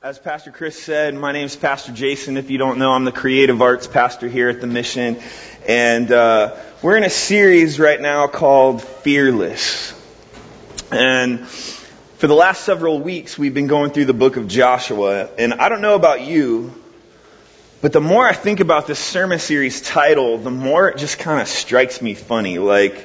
As Pastor Chris said, my name is Pastor Jason. If you don't know, I'm the creative arts pastor here at the mission. And uh, we're in a series right now called Fearless. And for the last several weeks, we've been going through the book of Joshua. And I don't know about you, but the more I think about this sermon series title, the more it just kind of strikes me funny. Like,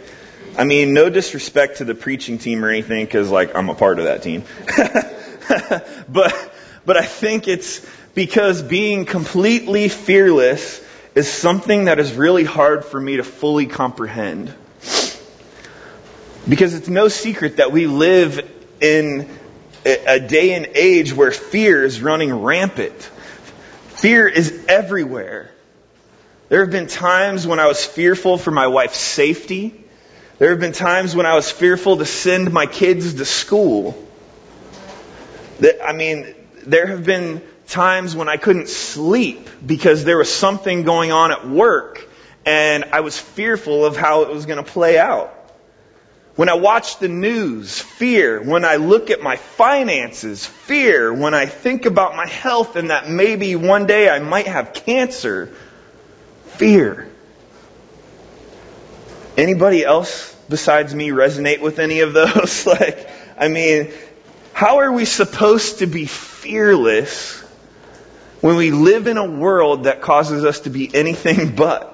I mean, no disrespect to the preaching team or anything, because like I'm a part of that team. but but I think it's because being completely fearless is something that is really hard for me to fully comprehend. Because it's no secret that we live in a day and age where fear is running rampant. Fear is everywhere. There have been times when I was fearful for my wife's safety. There have been times when I was fearful to send my kids to school. I mean, there have been times when I couldn't sleep because there was something going on at work and I was fearful of how it was going to play out. When I watch the news, fear. When I look at my finances, fear. When I think about my health and that maybe one day I might have cancer, fear. Anybody else besides me resonate with any of those? like, I mean, how are we supposed to be fearless when we live in a world that causes us to be anything but?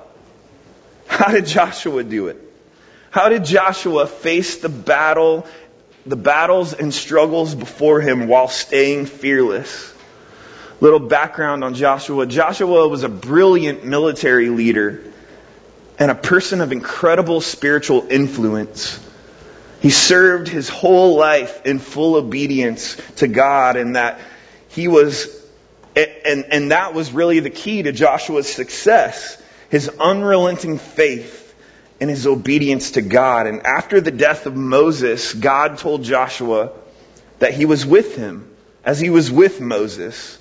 How did Joshua do it? How did Joshua face the battle, the battles and struggles before him while staying fearless? Little background on Joshua. Joshua was a brilliant military leader and a person of incredible spiritual influence. He served his whole life in full obedience to God and that he was, and, and that was really the key to Joshua's success. His unrelenting faith and his obedience to God. And after the death of Moses, God told Joshua that he was with him as he was with Moses.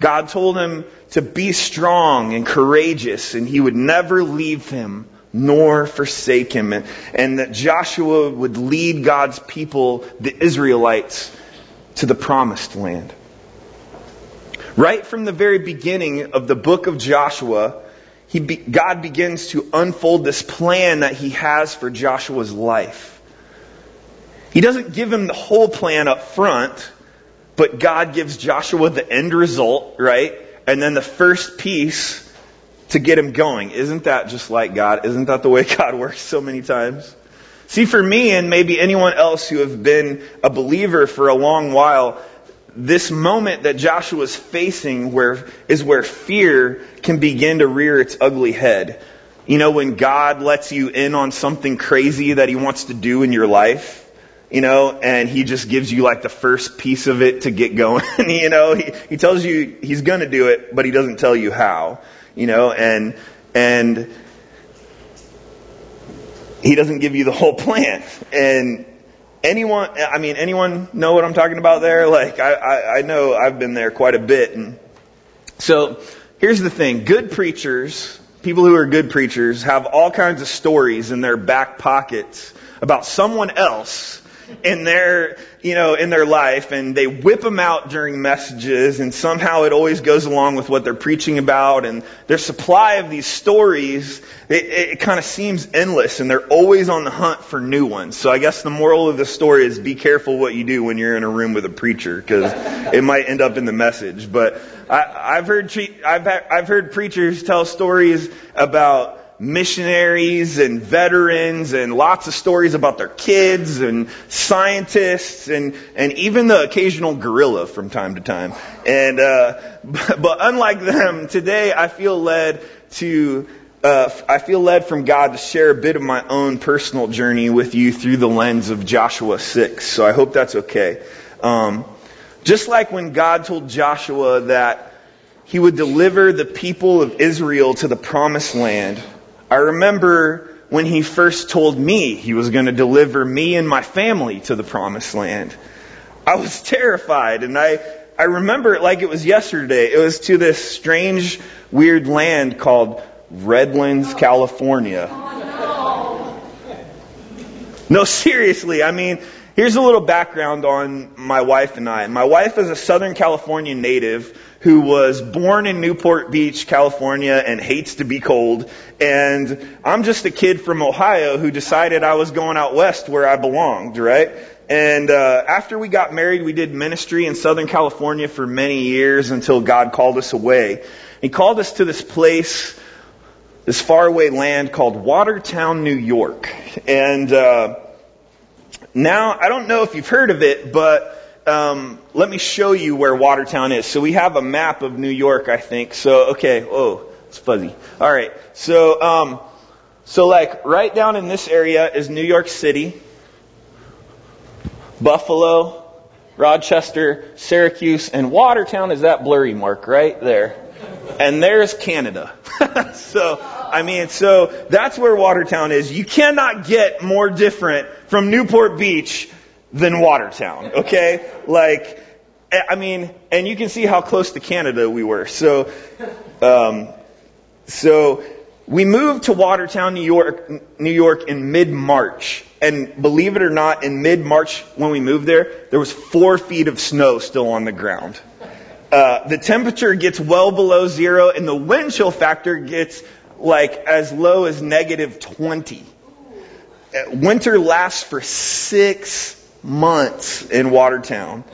God told him to be strong and courageous and he would never leave him nor forsake him. And, and that Joshua would lead God's people, the Israelites, to the promised land. Right from the very beginning of the book of Joshua, he be, God begins to unfold this plan that he has for Joshua's life. He doesn't give him the whole plan up front, but God gives Joshua the end result, right? And then the first piece to get him going. Isn't that just like God? Isn't that the way God works so many times? See, for me and maybe anyone else who have been a believer for a long while, this moment that Joshua is facing where, is where fear can begin to rear its ugly head. You know, when God lets you in on something crazy that he wants to do in your life, you know, and he just gives you like the first piece of it to get going. you know, he, he tells you he's to do it, but he doesn't tell you how you know, and, and he doesn't give you the whole plan. And anyone, I mean, anyone know what I'm talking about there? Like, I, I, I know I've been there quite a bit. And so here's the thing. Good preachers, people who are good preachers have all kinds of stories in their back pockets about someone else in their, you know, in their life and they whip them out during messages and somehow it always goes along with what they're preaching about and their supply of these stories, it, it kind of seems endless and they're always on the hunt for new ones. So I guess the moral of the story is be careful what you do when you're in a room with a preacher because it might end up in the message. But I, I've heard, I've, I've heard preachers tell stories about missionaries and veterans and lots of stories about their kids and scientists and, and even the occasional gorilla from time to time. And, uh, but unlike them, today I feel led to, uh, I feel led from God to share a bit of my own personal journey with you through the lens of Joshua 6. So I hope that's okay. Um, just like when God told Joshua that he would deliver the people of Israel to the promised land, I remember when he first told me he was going to deliver me and my family to the promised land. I was terrified and I, I remember it like it was yesterday. It was to this strange, weird land called Redlands, California. No, seriously, I mean, here's a little background on my wife and I. My wife is a Southern California native who was born in Newport Beach, California and hates to be cold. And I'm just a kid from Ohio who decided I was going out west where I belonged, right? And uh, after we got married, we did ministry in Southern California for many years until God called us away. He called us to this place, this faraway land called Watertown, New York. And uh, now, I don't know if you've heard of it, but um, let me show you where Watertown is. So we have a map of New York, I think. So okay, oh, it's fuzzy. All right, so um, so like right down in this area is New York City. Buffalo, Rochester, Syracuse, and Watertown is that blurry mark right there. And there's Canada. so, I mean, so that's where Watertown is. You cannot get more different from Newport Beach than Watertown, okay? Like, I mean, and you can see how close to Canada we were. So, um, so we moved to Watertown, New York, New York in mid-March. And believe it or not, in mid-March when we moved there, there was four feet of snow still on the ground. Uh, the temperature gets well below zero and the wind chill factor gets like as low as negative 20. Uh, winter lasts for six months in Watertown.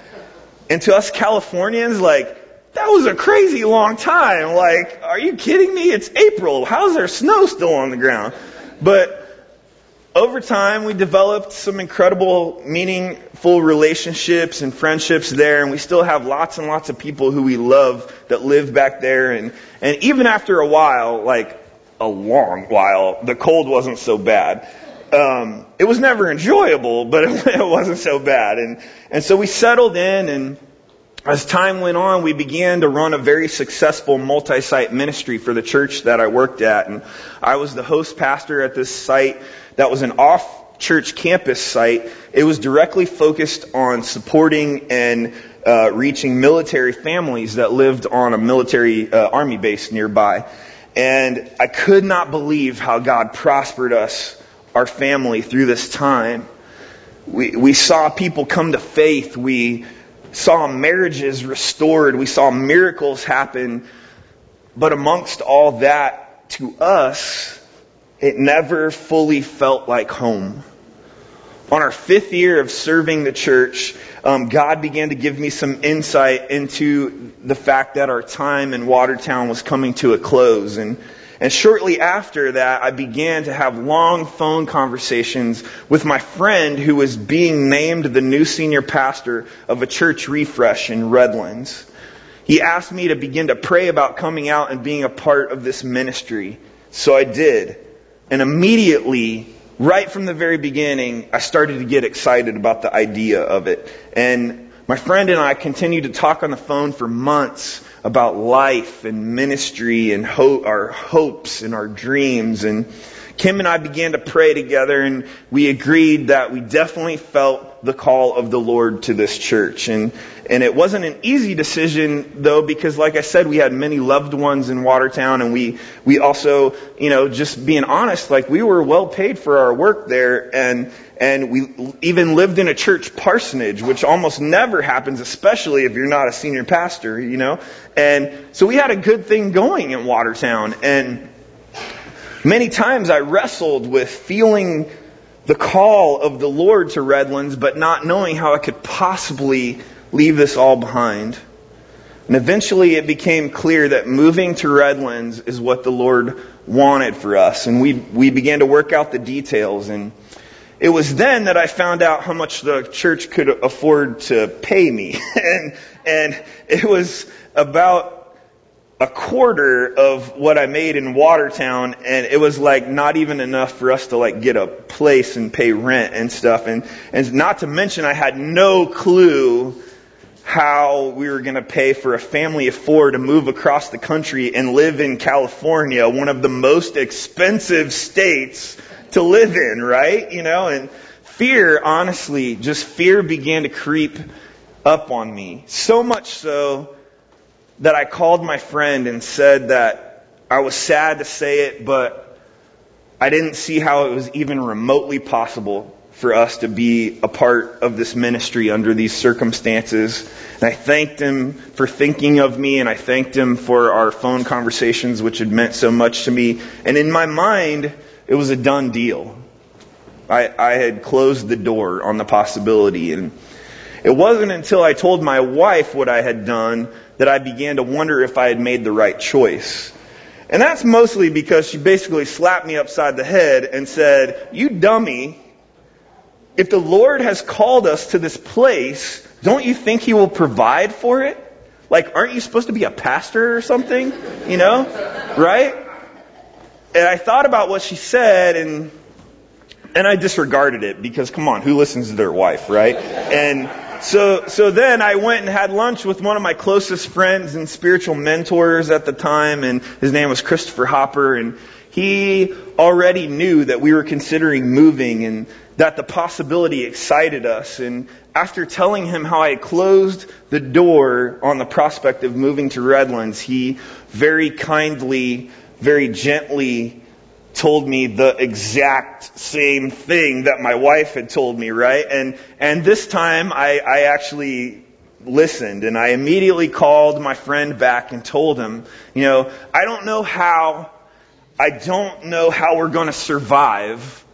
And to us Californians, like, that was a crazy long time. Like, are you kidding me? It's April. How's there snow still on the ground? But over time, we developed some incredible, meaningful relationships and friendships there, and we still have lots and lots of people who we love that live back there. And, and even after a while, like a long while, the cold wasn't so bad. Um, it was never enjoyable, but it, wasn't so bad. And, and so we settled in, and as time went on, we began to run a very successful multi-site ministry for the church that I worked at. And I was the host pastor at this site that was an off church campus site. It was directly focused on supporting and uh, reaching military families that lived on a military uh, army base nearby. And I could not believe how God prospered us, our family, through this time. We, we saw people come to faith. We saw marriages restored. We saw miracles happen. But amongst all that, to us, it never fully felt like home. On our fifth year of serving the church, um, God began to give me some insight into the fact that our time in Watertown was coming to a close. And, and shortly after that, I began to have long phone conversations with my friend who was being named the new senior pastor of a church refresh in Redlands. He asked me to begin to pray about coming out and being a part of this ministry. So I did. And immediately, right from the very beginning, I started to get excited about the idea of it. And my friend and I continued to talk on the phone for months about life and ministry and ho- our hopes and our dreams. And Kim and I began to pray together and we agreed that we definitely felt the call of the Lord to this church. And, and it wasn't an easy decision though because like I said, we had many loved ones in Watertown and we, we also, you know, just being honest, like we were well paid for our work there and, and we even lived in a church parsonage, which almost never happens, especially if you're not a senior pastor, you know? And so we had a good thing going in Watertown and Many times I wrestled with feeling the call of the Lord to Redlands, but not knowing how I could possibly leave this all behind. And eventually it became clear that moving to Redlands is what the Lord wanted for us. And we, we began to work out the details. And it was then that I found out how much the church could afford to pay me. and, and it was about a quarter of what I made in Watertown and it was like not even enough for us to like get a place and pay rent and stuff and and not to mention I had no clue how we were going to pay for a family of four to move across the country and live in California, one of the most expensive states to live in, right? You know, and fear, honestly, just fear began to creep up on me. So much so that I called my friend and said that I was sad to say it, but I didn't see how it was even remotely possible for us to be a part of this ministry under these circumstances. And I thanked him for thinking of me, and I thanked him for our phone conversations, which had meant so much to me. And in my mind, it was a done deal. I, I had closed the door on the possibility. And it wasn't until I told my wife what I had done that I began to wonder if I had made the right choice. And that's mostly because she basically slapped me upside the head and said, You dummy, if the Lord has called us to this place, don't you think He will provide for it? Like, aren't you supposed to be a pastor or something? You know? Right? And I thought about what she said and, and I disregarded it because come on, who listens to their wife, right? And so, so then I went and had lunch with one of my closest friends and spiritual mentors at the time and his name was Christopher Hopper and he already knew that we were considering moving and that the possibility excited us. And after telling him how I closed the door on the prospect of moving to Redlands, he very kindly, very gently told me the exact same thing that my wife had told me, right? And, and this time I, I actually listened and I immediately called my friend back and told him, you know, I don't know how, I don't know how we're going to survive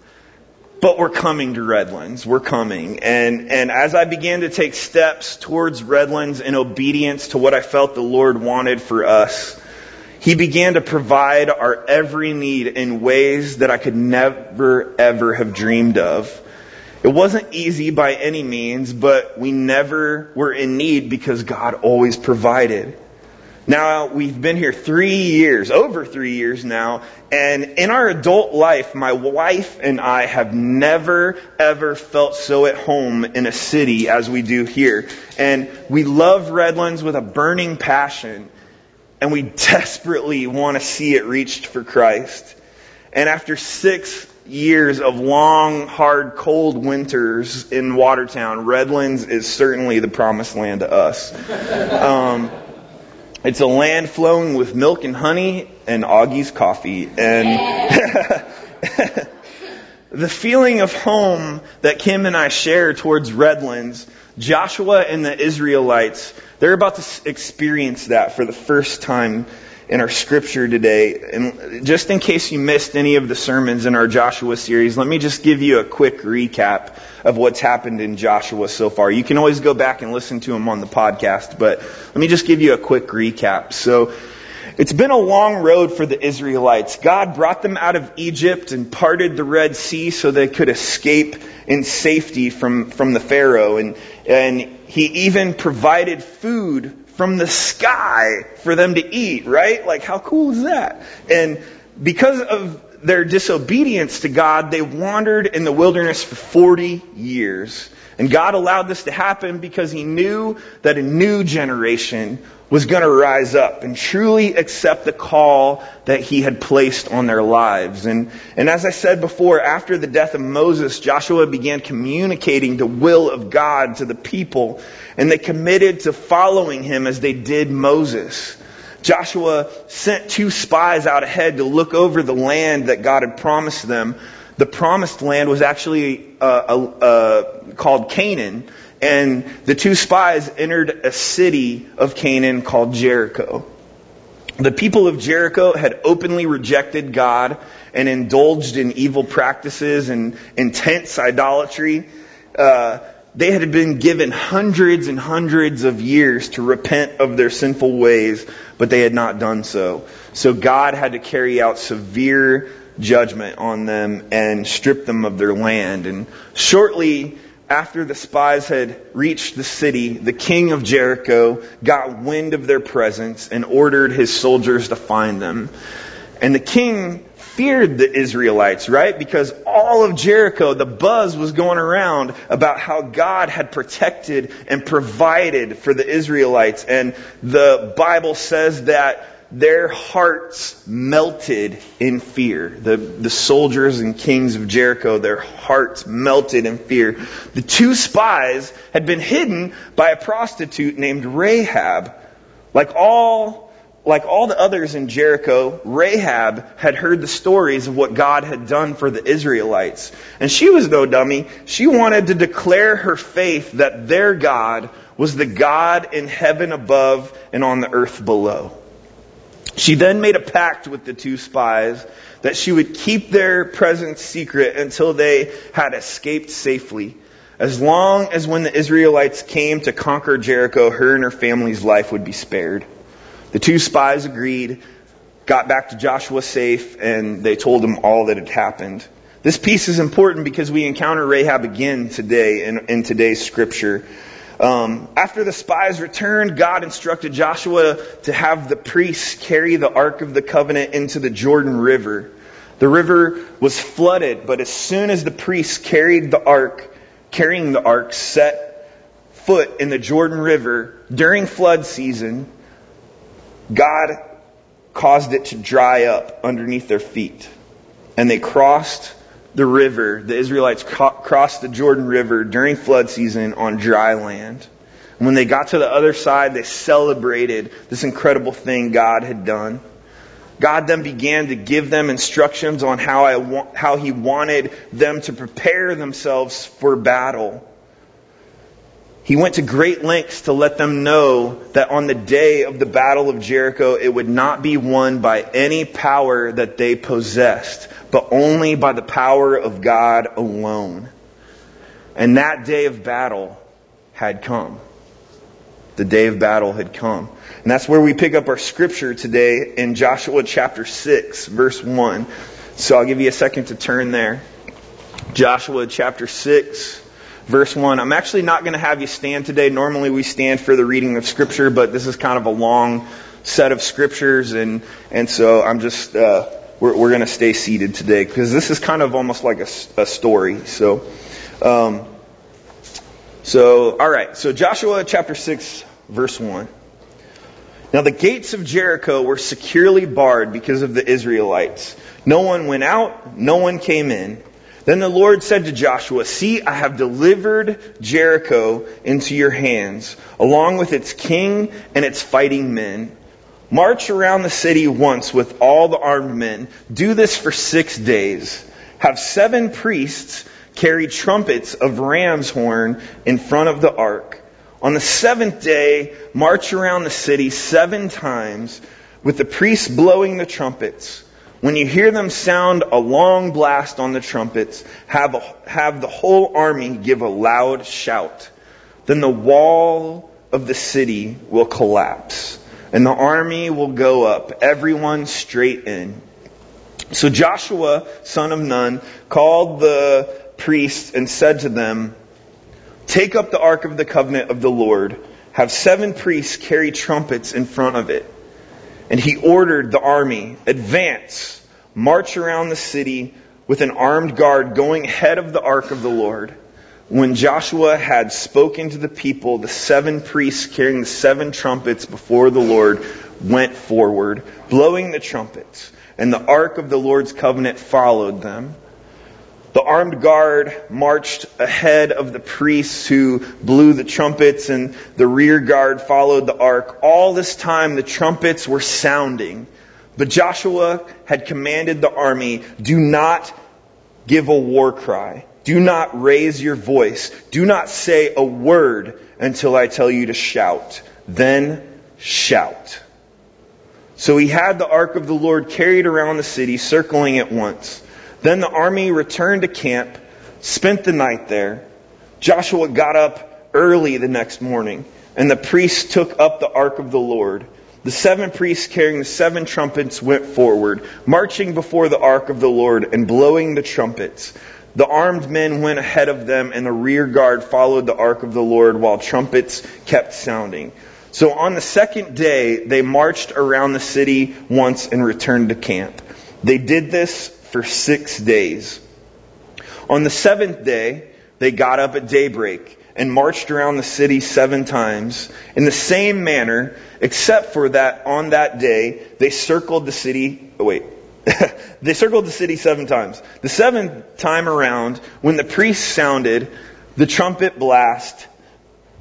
but we're coming to Redlands. We're coming. And, and as I began to take steps towards Redlands in obedience to what I felt the Lord wanted for us, He began to provide our every need in ways that I could never, ever have dreamed of. It wasn't easy by any means, but we never were in need because God always provided. Now, we've been here three years, over three years now, and in our adult life, my wife and I have never, ever felt so at home in a city as we do here. And we love Redlands with a burning passion, and we desperately want to see it reached for Christ. And after six years of long, hard, cold winters in Watertown, Redlands is certainly the promised land to us. Um, it's a land flowing with milk and honey and Augie's coffee. And the feeling of home that Kim and I share towards Redlands, Joshua and the Israelites, they're about to experience that for the first time in our scripture today. And just in case you missed any of the sermons in our Joshua series, let me just give you a quick recap of what's happened in Joshua so far. You can always go back and listen to them on the podcast, but let me just give you a quick recap. So, it's been a long road for the Israelites. God brought them out of Egypt and parted the Red Sea so they could escape in safety from, from the Pharaoh. And, and he even provided food from the sky for them to eat, right? Like, how cool is that? And because of their disobedience to God, they wandered in the wilderness for 40 years. And God allowed this to happen because He knew that a new generation was going to rise up and truly accept the call that he had placed on their lives. And, and as I said before, after the death of Moses, Joshua began communicating the will of God to the people, and they committed to following him as they did Moses. Joshua sent two spies out ahead to look over the land that God had promised them. The promised land was actually uh, uh, uh, called Canaan, and the two spies entered a city of Canaan called Jericho. The people of Jericho had openly rejected God and indulged in evil practices and intense idolatry. Uh, they had been given hundreds and hundreds of years to repent of their sinful ways, but they had not done so. So God had to carry out severe judgment on them and strip them of their land. And shortly after the spies had reached the city, the king of Jericho got wind of their presence and ordered his soldiers to find them. And the king feared the Israelites, right? Because all of Jericho, the buzz was going around about how God had protected and provided for the Israelites. And the Bible says that their hearts melted in fear. The, the soldiers and kings of Jericho, their hearts melted in fear. The two spies had been hidden by a prostitute named Rahab. Like all like all the others in Jericho, Rahab had heard the stories of what God had done for the Israelites. And she was no dummy. She wanted to declare her faith that their God was the God in heaven above and on the earth below. She then made a pact with the two spies that she would keep their presence secret until they had escaped safely. As long as when the Israelites came to conquer Jericho, her and her family's life would be spared. The two spies agreed, got back to Joshua safe, and they told him all that had happened. This piece is important because we encounter Rahab again today in, in today's scripture. Um, after the spies returned, God instructed Joshua to have the priests carry the Ark of the Covenant into the Jordan River. The river was flooded, but as soon as the priests carried the Ark, carrying the Ark, set foot in the Jordan River during flood season, God caused it to dry up underneath their feet. And they crossed the river. The Israelites crossed the Jordan River during flood season on dry land. And when they got to the other side, they celebrated this incredible thing God had done. God then began to give them instructions on how, I, how He wanted them to prepare themselves for battle. He went to great lengths to let them know that on the day of the Battle of Jericho, it would not be won by any power that they possessed, but only by the power of God alone. And that day of battle had come. The day of battle had come. And that's where we pick up our scripture today in Joshua chapter 6, verse 1. So I'll give you a second to turn there. Joshua chapter 6, verse 1. I'm actually not going to have you stand today. Normally we stand for the reading of scripture, but this is kind of a long set of scriptures and, and so I'm just, uh, we're, we're going to stay seated today because this is kind of almost like a, a story. So, um, so, alright. So Joshua chapter 6, verse 1. Now the gates of Jericho were securely barred because of the Israelites. No one went out, no one came in. Then the Lord said to Joshua, See, I have delivered Jericho into your hands, along with its king and its fighting men. March around the city once with all the armed men. Do this for six days. Have seven priests carry trumpets of ram's horn in front of the ark. On the seventh day, march around the city seven times with the priests blowing the trumpets. When you hear them sound a long blast on the trumpets, have, a, have the whole army give a loud shout. Then the wall of the city will collapse, and the army will go up, everyone straight in. So Joshua, son of Nun, called the priests and said to them, Take up the ark of the covenant of the Lord. Have seven priests carry trumpets in front of it. And he ordered the army, advance, march around the city with an armed guard going ahead of the ark of the Lord. When Joshua had spoken to the people, the seven priests carrying the seven trumpets before the Lord went forward, blowing the trumpets, and the ark of the Lord's covenant followed them. The armed guard marched ahead of the priests who blew the trumpets, and the rear guard followed the ark. All this time, the trumpets were sounding. But Joshua had commanded the army, do not give a war cry. Do not raise your voice. Do not say a word until I tell you to shout. Then shout. So he had the ark of the Lord carried around the city, circling it once. Then the army returned to camp, spent the night there. Joshua got up early the next morning, and the priests took up the ark of the Lord. The seven priests carrying the seven trumpets went forward, marching before the ark of the Lord and blowing the trumpets. The armed men went ahead of them, and the rear guard followed the ark of the Lord while trumpets kept sounding. So on the second day, they marched around the city once and returned to camp. They did this for six days. On the seventh day, they got up at daybreak and marched around the city seven times in the same manner, except for that on that day they circled the city. Oh, wait. they circled the city seven times. The seventh time around, when the priest sounded the trumpet blast,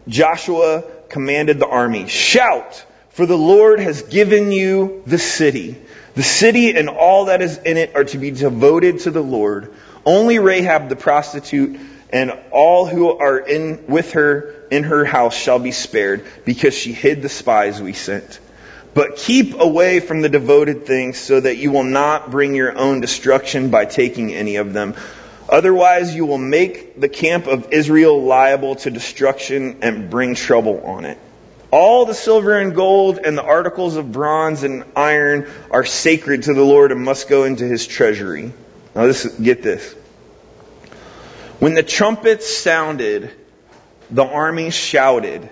Joshua commanded the army, shout, For the Lord has given you the city. The city and all that is in it are to be devoted to the Lord. Only Rahab the prostitute and all who are in with her in her house shall be spared, because she hid the spies we sent. But keep away from the devoted things so that you will not bring your own destruction by taking any of them. Otherwise, you will make the camp of Israel liable to destruction and bring trouble on it. All the silver and gold and the articles of bronze and iron are sacred to the Lord and must go into his treasury. Now, this, get this. When the trumpets sounded, the army shouted,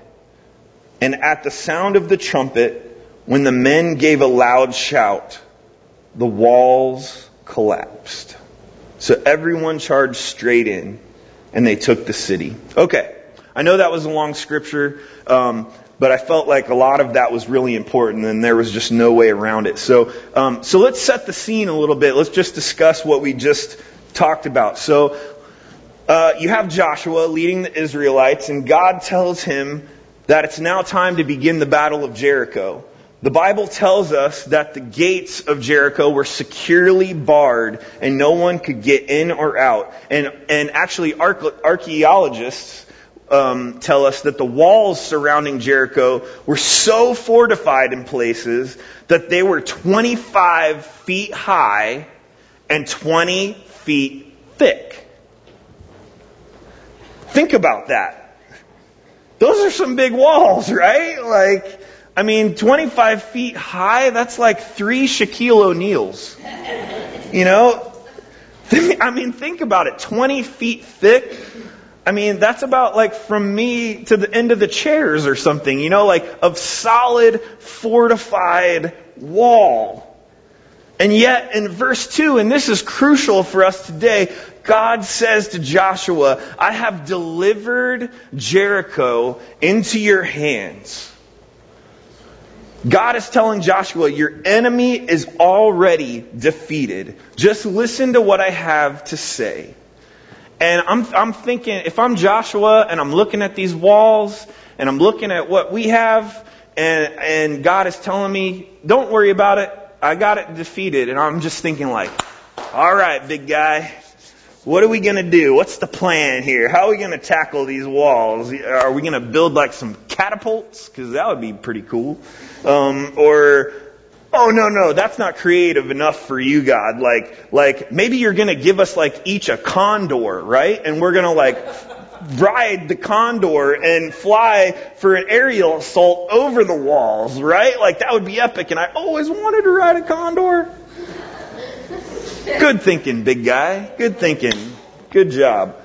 and at the sound of the trumpet, when the men gave a loud shout, the walls collapsed. So everyone charged straight in, and they took the city. Okay, I know that was a long scripture, um, but I felt like a lot of that was really important, and there was just no way around it. So, um, so let's set the scene a little bit. Let's just discuss what we just talked about. So, uh, you have Joshua leading the Israelites, and God tells him that it's now time to begin the battle of Jericho. The Bible tells us that the gates of Jericho were securely barred and no one could get in or out. And, and actually archaeologists um, tell us that the walls surrounding Jericho were so fortified in places that they were 25 feet high and 20 feet thick. Think about that. Those are some big walls, right? Like, I mean, 25 feet high, that's like three Shaquille O'Neals. You know? I mean, think about it. 20 feet thick. I mean, that's about like from me to the end of the chairs or something, you know, like of solid, fortified wall. And yet in verse 2, and this is crucial for us today, God says to Joshua, I have delivered Jericho into your hands. God is telling Joshua, your enemy is already defeated. Just listen to what I have to say. And I'm, I'm thinking, if I'm Joshua and I'm looking at these walls and I'm looking at what we have and, and God is telling me, don't worry about it. I got it defeated. And I'm just thinking like, all right, big guy, what are we going to do? What's the plan here? How are we going to tackle these walls? Are we going to build like some catapults? Because that would be pretty cool. Um, or, oh no, no, that's not creative enough for you, God. Like, like maybe you're going to give us like each a condor, right? And we're going to like ride the condor and fly for an aerial assault over the walls, right? Like that would be epic. And I always wanted to ride a condor. Good thinking, big guy. Good thinking. Good job.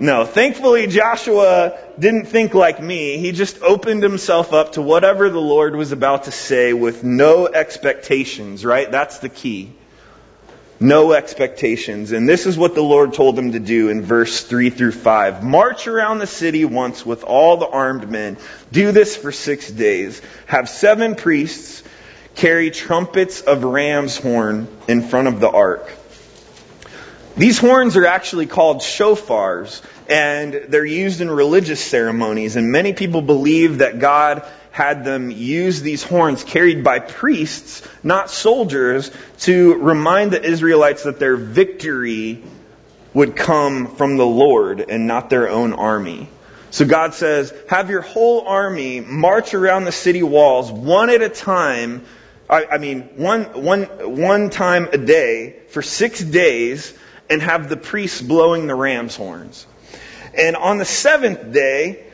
No, thankfully Joshua didn't think like me. He just opened himself up to whatever the Lord was about to say with no expectations, right? That's the key. No expectations. And this is what the Lord told him to do in verse 3 through 5. March around the city once with all the armed men. Do this for six days. Have seven priests carry trumpets of ram's horn in front of the ark. These horns are actually called shofars, and they're used in religious ceremonies. And many people believe that God had them use these horns carried by priests, not soldiers, to remind the Israelites that their victory would come from the Lord and not their own army. So God says, have your whole army march around the city walls one at a time. I, I mean, one, one, one time a day for six days and have the priests blowing the ram's horns. And on the seventh day,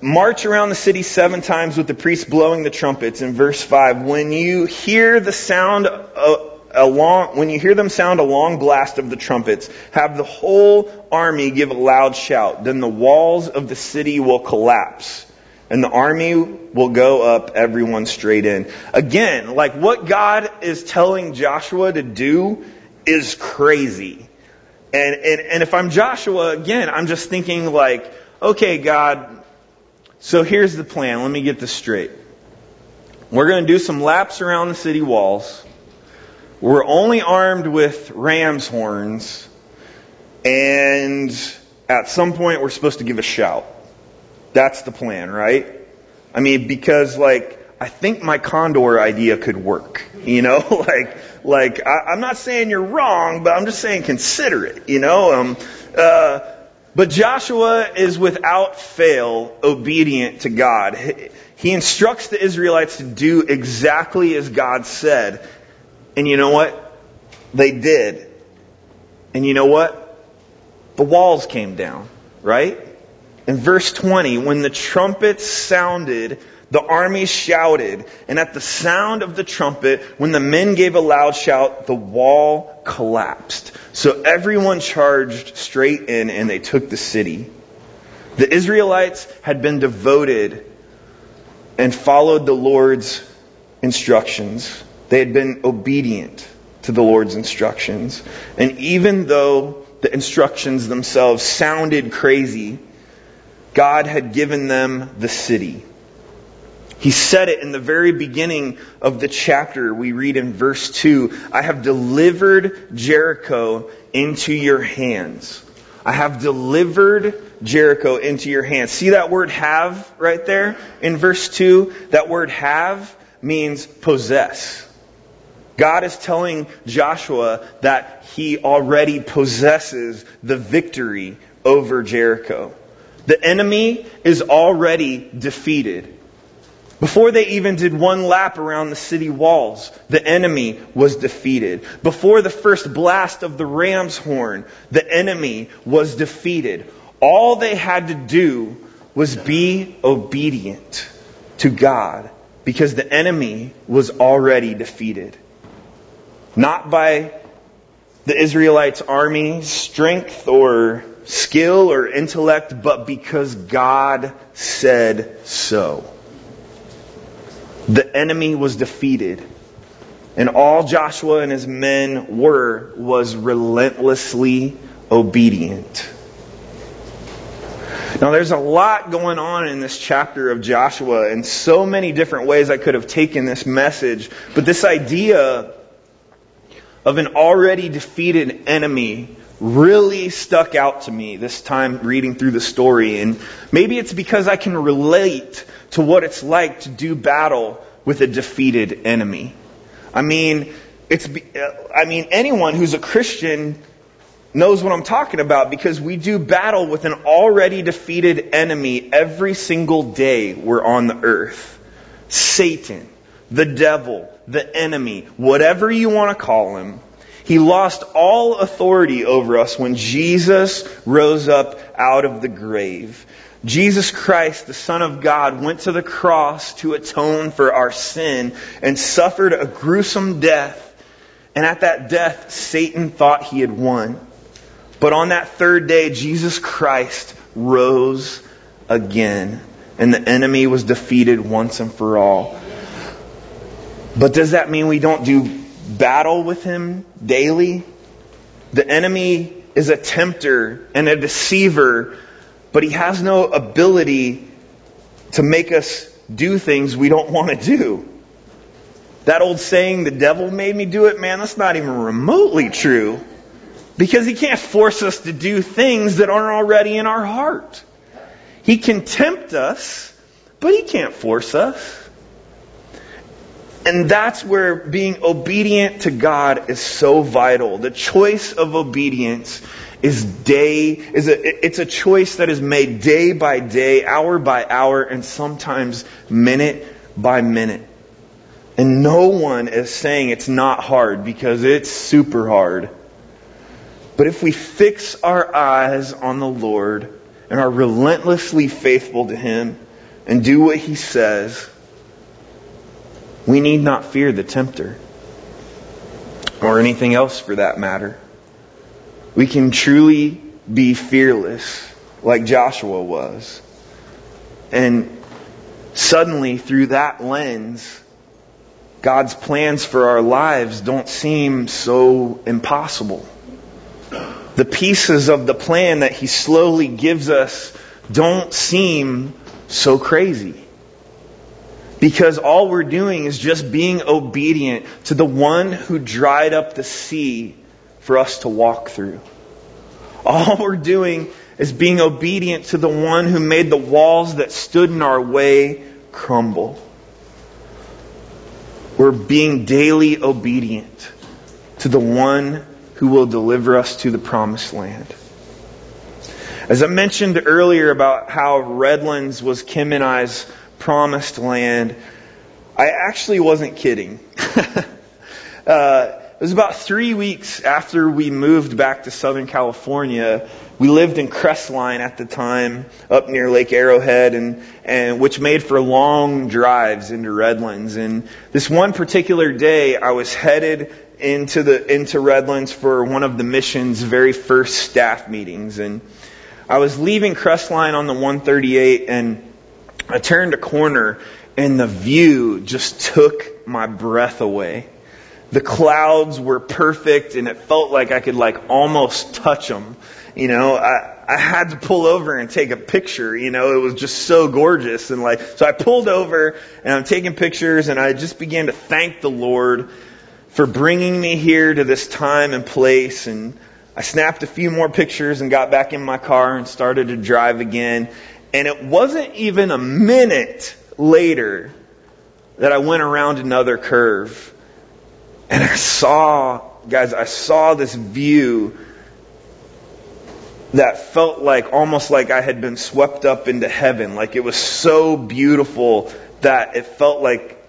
march around the city seven times with the priests blowing the trumpets. In verse 5, when you hear the sound uh, of, a long, when you hear them sound a long blast of the trumpets, have the whole army give a loud shout. Then the walls of the city will collapse and the army will go up everyone straight in. Again, like what God is telling Joshua to do is crazy. And, and, and if I'm Joshua, again, I'm just thinking like, okay, God, so here's the plan. Let me get this straight. We're going to do some laps around the city walls. We're only armed with ram's horns. And at some point, we're supposed to give a shout. That's the plan, right? I mean, because like, I think my condor idea could work. You know, like, like, I, am not saying you're wrong, but I'm just saying consider it, you know? Um, uh, but Joshua is without fail obedient to God. He instructs the Israelites to do exactly as God said. And you know what? They did. And you know what? The walls came down, right? In verse 20, when the trumpets sounded, the army shouted, and at the sound of the trumpet, when the men gave a loud shout, the wall collapsed. So everyone charged straight in and they took the city. The Israelites had been devoted and followed the Lord's instructions. They had been obedient to the Lord's instructions. And even though the instructions themselves sounded crazy, God had given them the city. He said it in the very beginning of the chapter. We read in verse 2 I have delivered Jericho into your hands. I have delivered Jericho into your hands. See that word have right there in verse 2? That word have means possess. God is telling Joshua that he already possesses the victory over Jericho. The enemy is already defeated. Before they even did one lap around the city walls, the enemy was defeated. Before the first blast of the ram's horn, the enemy was defeated. All they had to do was be obedient to God because the enemy was already defeated. Not by the Israelites' army strength or skill or intellect, but because God said so. The enemy was defeated. And all Joshua and his men were was relentlessly obedient. Now, there's a lot going on in this chapter of Joshua in so many different ways I could have taken this message. But this idea of an already defeated enemy really stuck out to me this time reading through the story. And maybe it's because I can relate to what it's like to do battle with a defeated enemy. I mean, it's, uh, I mean, anyone who's a Christian knows what I'm talking about because we do battle with an already defeated enemy every single day we're on the earth. Satan, the devil, the enemy, whatever you want to call him. He lost all authority over us when Jesus rose up out of the grave. Jesus Christ, the Son of God, went to the cross to atone for our sin and suffered a gruesome death. And at that death, Satan thought he had won. But on that third day, Jesus Christ rose again, and the enemy was defeated once and for all. But does that mean we don't do battle with him daily? The enemy is a tempter and a deceiver but he has no ability to make us do things we don't want to do. That old saying, the devil made me do it, man, that's not even remotely true. Because he can't force us to do things that aren't already in our heart. He can tempt us, but he can't force us. And that's where being obedient to God is so vital. The choice of obedience is day, is a, it's a choice that is made day by day, hour by hour, and sometimes minute by minute. And no one is saying it's not hard because it's super hard. But if we fix our eyes on the Lord and are relentlessly faithful to Him and do what He says, we need not fear the tempter or anything else for that matter. We can truly be fearless like Joshua was. And suddenly, through that lens, God's plans for our lives don't seem so impossible. The pieces of the plan that He slowly gives us don't seem so crazy. Because all we're doing is just being obedient to the one who dried up the sea for us to walk through. All we're doing is being obedient to the one who made the walls that stood in our way crumble. We're being daily obedient to the one who will deliver us to the promised land. As I mentioned earlier about how Redlands was Kim and I's promised land, I actually wasn't kidding. uh, was about three weeks after we moved back to Southern California. We lived in Crestline at the time, up near Lake Arrowhead, and, and which made for long drives into Redlands. And this one particular day, I was headed into the into Redlands for one of the mission's very first staff meetings, and I was leaving Crestline on the 138, and I turned a corner, and the view just took my breath away. The clouds were perfect, and it felt like I could like almost touch them. You know, I, I had to pull over and take a picture. You know, it was just so gorgeous. And like, so I pulled over and I'm taking pictures and I just began to thank the Lord for bringing me here to this time and place. And I snapped a few more pictures and got back in my car and started to drive again. And it wasn't even a minute later that I went around another curve and I saw, guys, I saw this view that felt like almost like I had been swept up into heaven. Like it was so beautiful that it felt like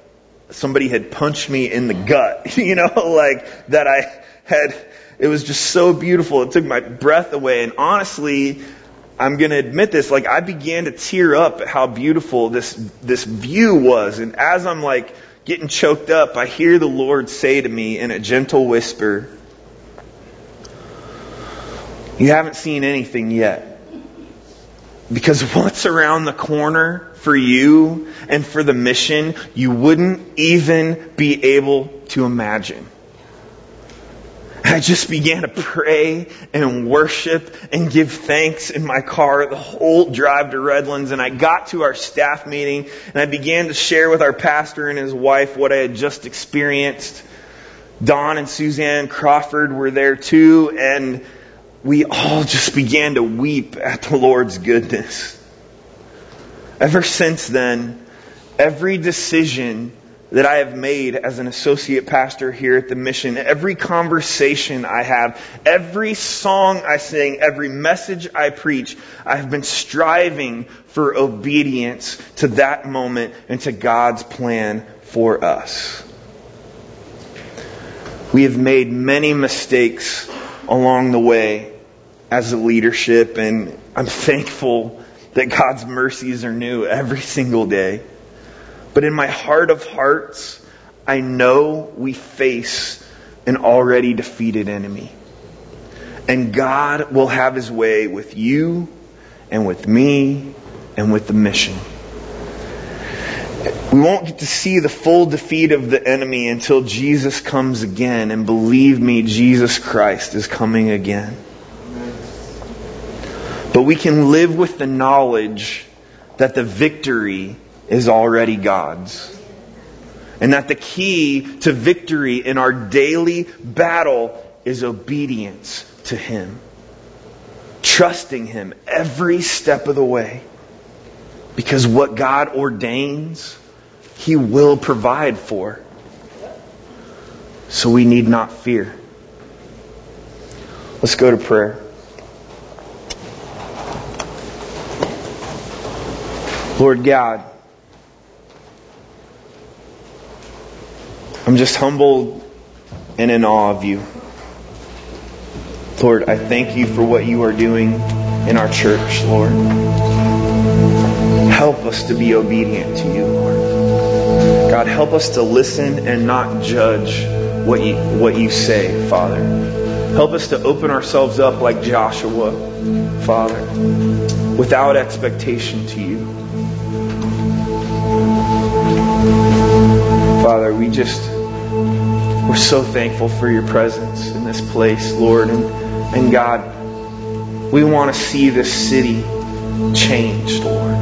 somebody had punched me in the gut, you know, like that I had, it was just so beautiful. It took my breath away. And honestly, I'm going to admit this, like I began to tear up at how beautiful this, this view was. And as I'm like getting choked up, I hear the Lord say to me in a gentle whisper, You haven't seen anything yet. Because what's around the corner for you and for the mission, you wouldn't even be able to imagine. I just began to pray and worship and give thanks in my car the whole drive to Redlands. And I got to our staff meeting and I began to share with our pastor and his wife what I had just experienced. Don and Suzanne Crawford were there too, and we all just began to weep at the Lord's goodness. Ever since then, every decision that I have made as an associate pastor here at the mission, every conversation I have, every song I sing, every message I preach, I have been striving for obedience to that moment and to God's plan for us. We have made many mistakes along the way as a leadership, and I'm thankful that God's mercies are new every single day. But in my heart of hearts, I know we face an already defeated enemy. And God will have his way with you and with me and with the mission. We won't get to see the full defeat of the enemy until Jesus comes again. And believe me, Jesus Christ is coming again. But we can live with the knowledge that the victory is already God's. And that the key to victory in our daily battle is obedience to Him. Trusting Him every step of the way. Because what God ordains, He will provide for. So we need not fear. Let's go to prayer. Lord God, I'm just humbled and in awe of you. Lord, I thank you for what you are doing in our church, Lord. Help us to be obedient to you, Lord. God, help us to listen and not judge what you, what you say, Father. Help us to open ourselves up like Joshua, Father, without expectation to you. Father, we just we're so thankful for your presence in this place, Lord. And, and God, we want to see this city changed, Lord.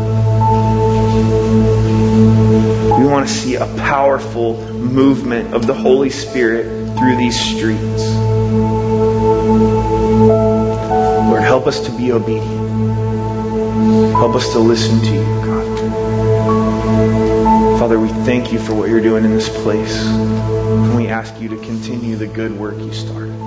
We want to see a powerful movement of the Holy Spirit through these streets. Lord, help us to be obedient. Help us to listen to you, God. Father, we thank you for what you're doing in this place. And we ask you to continue the good work you started.